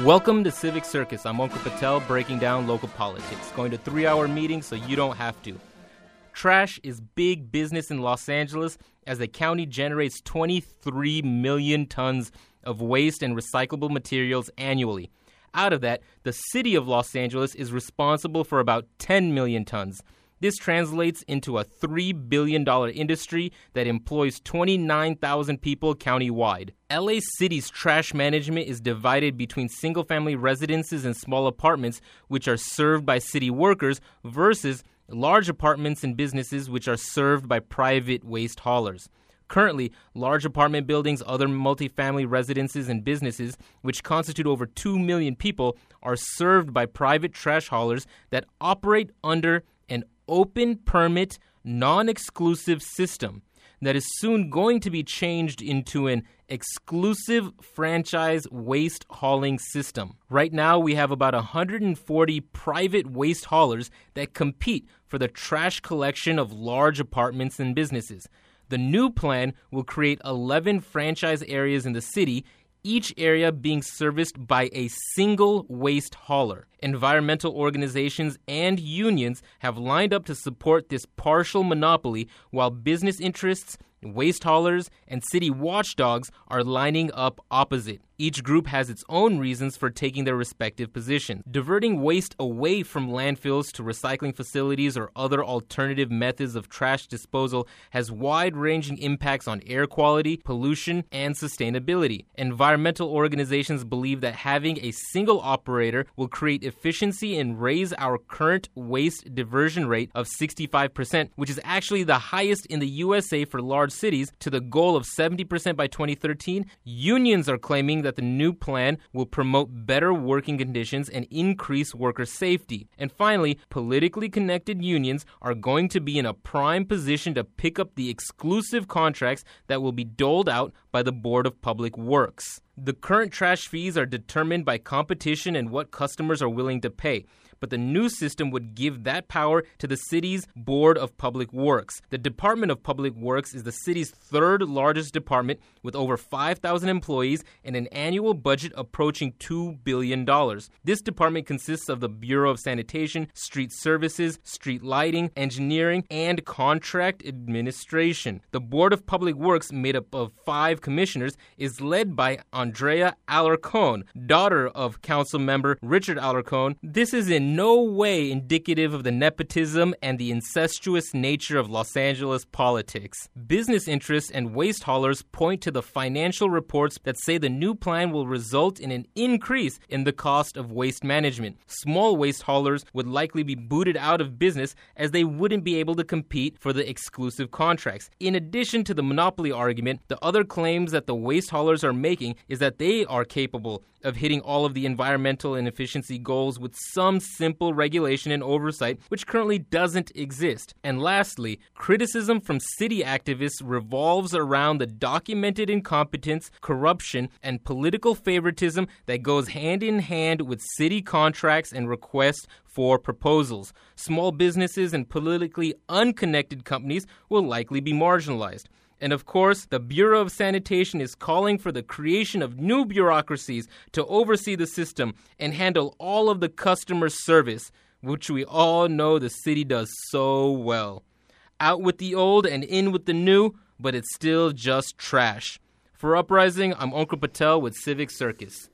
Welcome to Civic Circus. I'm Ankur Patel breaking down local politics, going to three hour meetings so you don't have to. Trash is big business in Los Angeles as the county generates 23 million tons of waste and recyclable materials annually. Out of that, the city of Los Angeles is responsible for about 10 million tons. This translates into a $3 billion industry that employs 29,000 people countywide. LA City's trash management is divided between single family residences and small apartments, which are served by city workers, versus large apartments and businesses, which are served by private waste haulers. Currently, large apartment buildings, other multifamily residences, and businesses, which constitute over 2 million people, are served by private trash haulers that operate under open permit, non exclusive system that is soon going to be changed into an exclusive franchise waste hauling system. Right now, we have about 140 private waste haulers that compete for the trash collection of large apartments and businesses. The new plan will create 11 franchise areas in the city, each area being serviced by a single waste hauler. Environmental organizations and unions have lined up to support this partial monopoly, while business interests, waste haulers, and city watchdogs are lining up opposite. Each group has its own reasons for taking their respective positions. Diverting waste away from landfills to recycling facilities or other alternative methods of trash disposal has wide ranging impacts on air quality, pollution, and sustainability. Environmental organizations believe that having a single operator will create efficiency and raise our current waste diversion rate of 65%, which is actually the highest in the USA for large cities, to the goal of 70% by 2013. Unions are claiming that that the new plan will promote better working conditions and increase worker safety. And finally, politically connected unions are going to be in a prime position to pick up the exclusive contracts that will be doled out by the Board of Public Works. The current trash fees are determined by competition and what customers are willing to pay but the new system would give that power to the city's Board of Public Works. The Department of Public Works is the city's third largest department with over 5,000 employees and an annual budget approaching $2 billion. This department consists of the Bureau of Sanitation, Street Services, Street Lighting, Engineering, and Contract Administration. The Board of Public Works, made up of five commissioners, is led by Andrea Alarcon, daughter of council member Richard Alarcon. This is in no way indicative of the nepotism and the incestuous nature of Los Angeles politics. Business interests and waste haulers point to the financial reports that say the new plan will result in an increase in the cost of waste management. Small waste haulers would likely be booted out of business as they wouldn't be able to compete for the exclusive contracts. In addition to the monopoly argument, the other claims that the waste haulers are making is that they are capable of hitting all of the environmental and efficiency goals with some simple regulation and oversight, which currently doesn't exist. And lastly, criticism from city activists revolves around the documented incompetence, corruption, and political favoritism that goes hand in hand with city contracts and requests for proposals. Small businesses and politically unconnected companies will likely be marginalized. And of course, the Bureau of Sanitation is calling for the creation of new bureaucracies to oversee the system and handle all of the customer service, which we all know the city does so well. Out with the old and in with the new, but it's still just trash. For Uprising, I'm Ankur Patel with Civic Circus.